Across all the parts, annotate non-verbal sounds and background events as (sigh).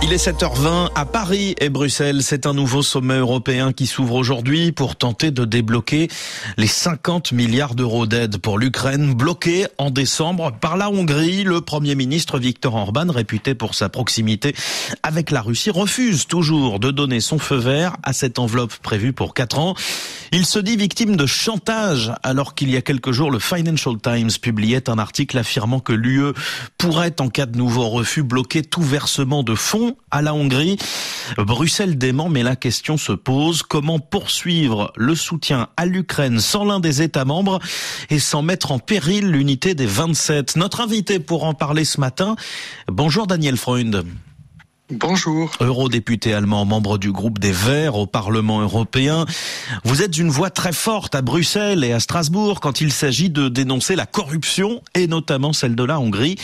Il est 7h20 à Paris et Bruxelles. C'est un nouveau sommet européen qui s'ouvre aujourd'hui pour tenter de débloquer les 50 milliards d'euros d'aide pour l'Ukraine bloqués en décembre par la Hongrie. Le premier ministre Viktor Orban, réputé pour sa proximité avec la Russie, refuse toujours de donner son feu vert à cette enveloppe prévue pour 4 ans. Il se dit victime de chantage alors qu'il y a quelques jours, le Financial Times publiait un article affirmant que l'UE pourrait, en cas de nouveau refus, bloquer tout versement de fonds à la Hongrie. Bruxelles dément, mais la question se pose. Comment poursuivre le soutien à l'Ukraine sans l'un des États membres et sans mettre en péril l'unité des 27 Notre invité pour en parler ce matin, bonjour Daniel Freund. Bonjour. Eurodéputé allemand, membre du groupe des Verts au Parlement européen. Vous êtes une voix très forte à Bruxelles et à Strasbourg quand il s'agit de dénoncer la corruption et notamment celle de la Hongrie.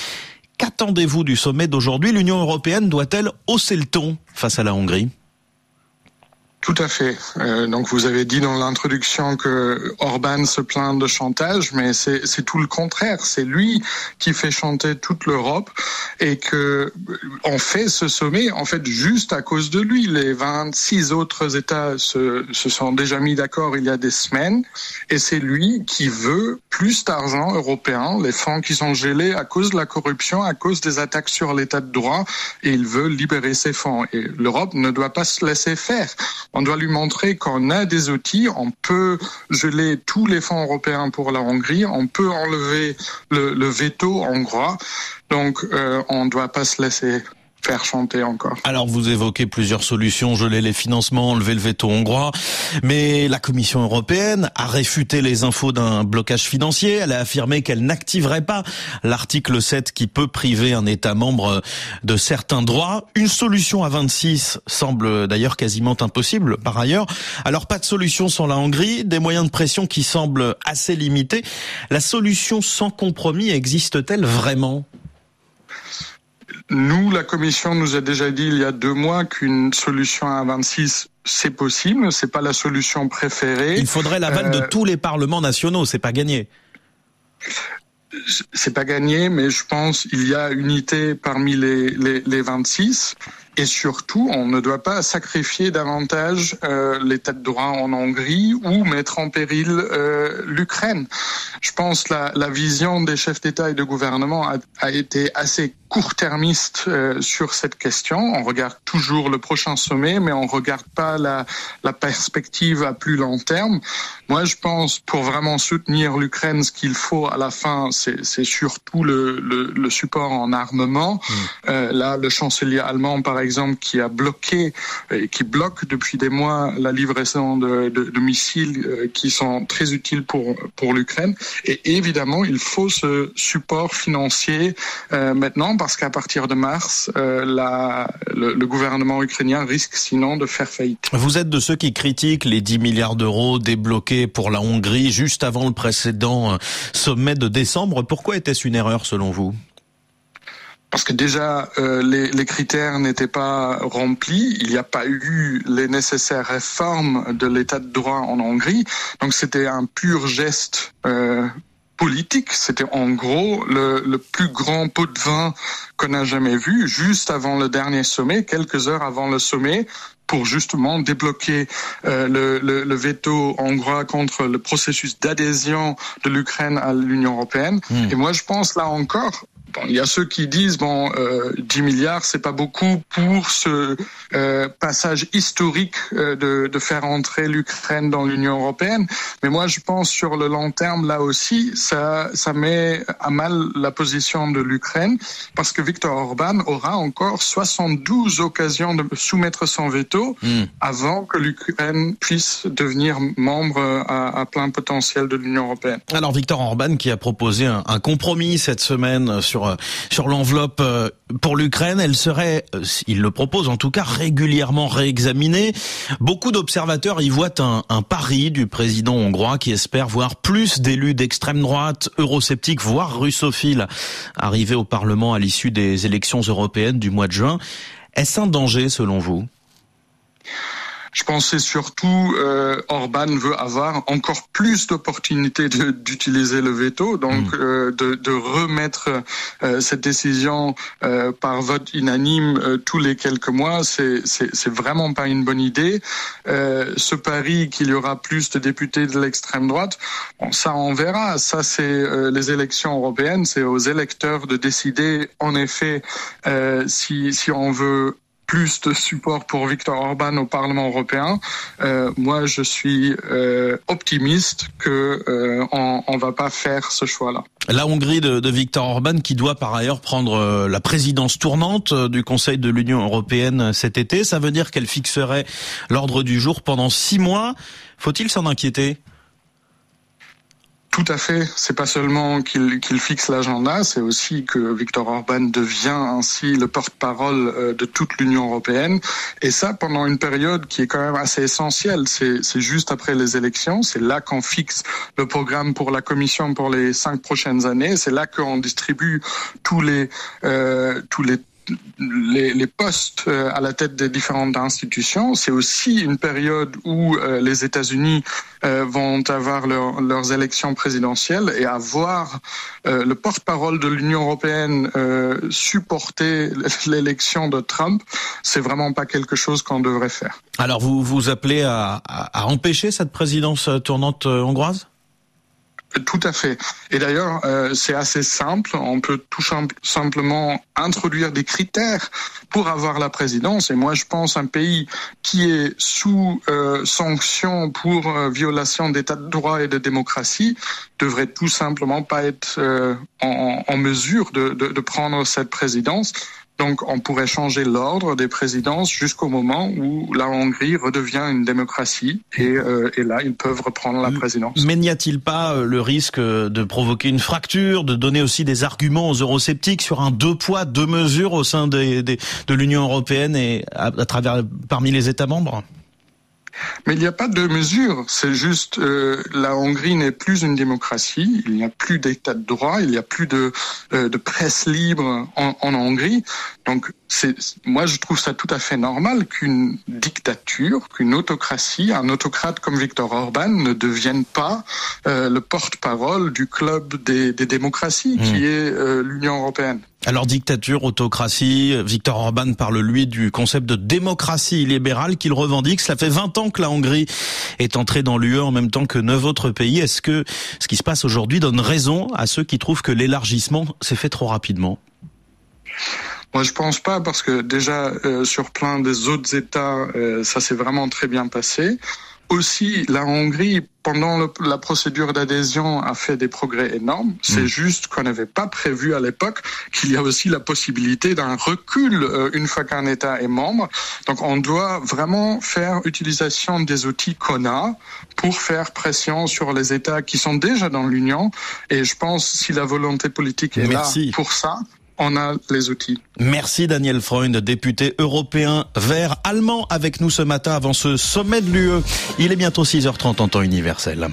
Qu'attendez-vous du sommet d'aujourd'hui? L'Union européenne doit-elle hausser le ton face à la Hongrie? Tout à fait. Euh, donc vous avez dit dans l'introduction que Orban se plaint de chantage, mais c'est tout le contraire. C'est lui qui fait chanter toute l'Europe et que on fait ce sommet en fait juste à cause de lui. Les 26 autres États se, se sont déjà mis d'accord il y a des semaines et c'est lui qui veut plus d'argent européen, les fonds qui sont gelés à cause de la corruption, à cause des attaques sur l'état de droit et il veut libérer ces fonds. Et l'Europe ne doit pas se laisser faire on doit lui montrer qu'on a des outils, on peut geler tous les fonds européens pour la Hongrie, on peut enlever le, veto hongrois. Donc, euh, on ne doit pas se laisser encore. Alors vous évoquez plusieurs solutions, geler les financements, enlever le veto hongrois, mais la Commission européenne a réfuté les infos d'un blocage financier, elle a affirmé qu'elle n'activerait pas l'article 7 qui peut priver un État membre de certains droits. Une solution à 26 semble d'ailleurs quasiment impossible par ailleurs. Alors pas de solution sans la Hongrie, des moyens de pression qui semblent assez limités. La solution sans compromis existe-t-elle vraiment? Nous, la Commission nous a déjà dit il y a deux mois qu'une solution à 26 c'est possible, c'est pas la solution préférée. Il faudrait l'aval de euh, tous les parlements nationaux, c'est pas gagné. C'est pas gagné, mais je pense il y a unité parmi les, les, les 26. Et surtout, on ne doit pas sacrifier davantage euh, l'état de droit en Hongrie ou mettre en péril euh, l'Ukraine. Je pense la, la vision des chefs d'État et de gouvernement a, a été assez court-termiste euh, sur cette question. On regarde toujours le prochain sommet, mais on regarde pas la, la perspective à plus long terme. Moi, je pense pour vraiment soutenir l'Ukraine, ce qu'il faut à la fin, c'est surtout le, le, le, support en armement. Mmh. Euh, là, le chancelier allemand, par exemple, qui a bloqué et qui bloque depuis des mois la livraison de, missiles euh, qui sont très utiles pour pour l'Ukraine. Et évidemment, il faut ce support financier euh, maintenant parce qu'à partir de mars, euh, le, le, gouvernement ukrainien risque sinon de faire faillite. Vous êtes de ceux qui critiquent les 10 milliards d'euros débloqués pour la Hongrie juste avant le précédent euh, sommet de décembre. Pourquoi était-ce une erreur selon vous? Parce que déjà euh, les, les, critères n'étaient pas remplis, il n'y a pas eu les nécessaires réformes de l'état de droit en Hongrie, donc c'était un pur geste euh, politique. C'était en gros le, le, plus grand pot de vin qu'on a jamais vu, juste avant le dernier sommet, quelques heures avant le sommet, pour justement débloquer euh, le, le, le, veto hongrois contre le processus d'adhésion de l'Ukraine à l'Union européenne. Mmh. Et moi, je pense là encore, Bon, il y a ceux qui disent bon, euh, 10 milliards, c'est pas beaucoup pour ce euh, passage historique euh, de, de, faire entrer l'Ukraine dans l'Union européenne. Mais moi, je pense sur le long terme, là aussi, ça, ça met à mal la position de l'Ukraine parce que Viktor Orban aura encore 72 occasions de soumettre son veto mmh. avant que l'Ukraine puisse devenir membre à, à, plein potentiel de l'Union européenne. Alors, Viktor Orban qui a proposé un, un compromis cette semaine sur sur euh, sur l'enveloppe euh, pour l'Ukraine, elle serait, euh, il le propose en tout cas, régulièrement réexaminée. Beaucoup d'observateurs y voient un, un pari du président hongrois qui espère voir plus d'élus d'extrême droite, eurosceptiques, voire russophiles, arriver au Parlement à l'issue des élections européennes du mois de juin. Est-ce un danger selon vous? Je pensais surtout euh, Orban veut avoir encore plus d'opportunités d'utiliser le veto, donc mm. euh, de, de, remettre euh, cette décision euh, par vote unanime euh, tous les quelques mois, c'est vraiment pas une bonne idée. ce pari qu'il y aura plus de députés de l'extrême droite, bon, ça on verra. Ça c'est les élections européennes, c'est aux électeurs de décider en effet si, si on veut plus de support pour Viktor Orban au Parlement européen. Euh, moi, je suis euh, optimiste que euh, on, on va pas faire ce choix-là. La Hongrie de, de Viktor Orban, qui doit par ailleurs prendre euh, la présidence tournante du Conseil de l'Union européenne cet été, ça veut dire qu'elle fixerait l'ordre du jour pendant six mois. Faut-il s'en inquiéter? Tout à fait. C'est pas seulement qu'il fixe l'agenda, c'est aussi que Viktor Orban devient ainsi le porte-parole euh, de toute l'Union européenne. Et ça, pendant une période qui est quand même assez essentielle. C'est juste après les élections. C'est là qu'on fixe le programme pour la Commission pour les cinq prochaines années. C'est là qu'on distribue tous les euh, tous les les, les, postes euh, à la tête des différentes institutions. C'est aussi une période où euh, les États-Unis euh, vont avoir leurs élections présidentielles et avoir le porte-parole de l'Union européenne supporter (laughs) l'élection de Trump, c'est vraiment pas quelque chose qu'on devrait faire. Alors vous vous appelez à, à empêcher cette présidence tournante hongroise? Tout à fait. Et d'ailleurs, euh, c'est assez simple. On peut tout simplement introduire des critères pour avoir la présidence. Et moi, je pense un pays qui est sous euh, sanction pour euh, violation d'état de droit et de démocratie devrait tout simplement pas être en, en, mesure de prendre cette présidence. Donc on pourrait changer l'ordre des présidences jusqu'au moment où la Hongrie redevient une démocratie et, euh, et là ils peuvent reprendre la présidence. Mais n'y a-t-il pas euh, le risque de provoquer une fracture, de donner aussi des arguments aux eurosceptiques sur un deux poids deux mesures au sein des, des, de l'Union européenne et à, à travers parmi les États membres? Mais il n'y a pas de mesure. C'est juste euh, la Hongrie n'est plus une démocratie. Il n'y a plus d'état de droit. Il n'y a plus de, euh, de presse libre en, en Hongrie. Donc c'est moi je trouve ça tout à fait normal qu'une dictature, qu'une autocratie, un autocrate comme Viktor Orban ne devienne pas euh, le porte-parole du club des, des démocraties qui mmh. est euh, l'Union européenne. Alors dictature, autocratie, Viktor Orban parle lui du concept de démocratie libérale qu'il revendique. Cela fait 20 ans que la Hongrie est entrée dans l'UE en même temps que neuf autres pays. Est-ce que ce qui se passe aujourd'hui donne raison à ceux qui trouvent que l'élargissement s'est fait trop rapidement? Moi, je pense pas parce que déjà euh, sur plein des autres États, euh, ça s'est vraiment très bien passé. Aussi, la Hongrie, pendant le, la procédure d'adhésion, a fait des progrès énormes. C'est mm. juste qu'on n'avait pas prévu à l'époque qu'il y a aussi la possibilité d'un recul euh, une fois qu'un État est membre. Donc, on doit vraiment faire utilisation des outils qu'on a pour faire pression sur les États qui sont déjà dans l'Union. Et je pense si la volonté politique est là pour ça, on a les outils. Merci Daniel Freund, député européen vert allemand avec nous ce matin avant ce sommet de l'UE. Il est bientôt 6h30 en temps universel.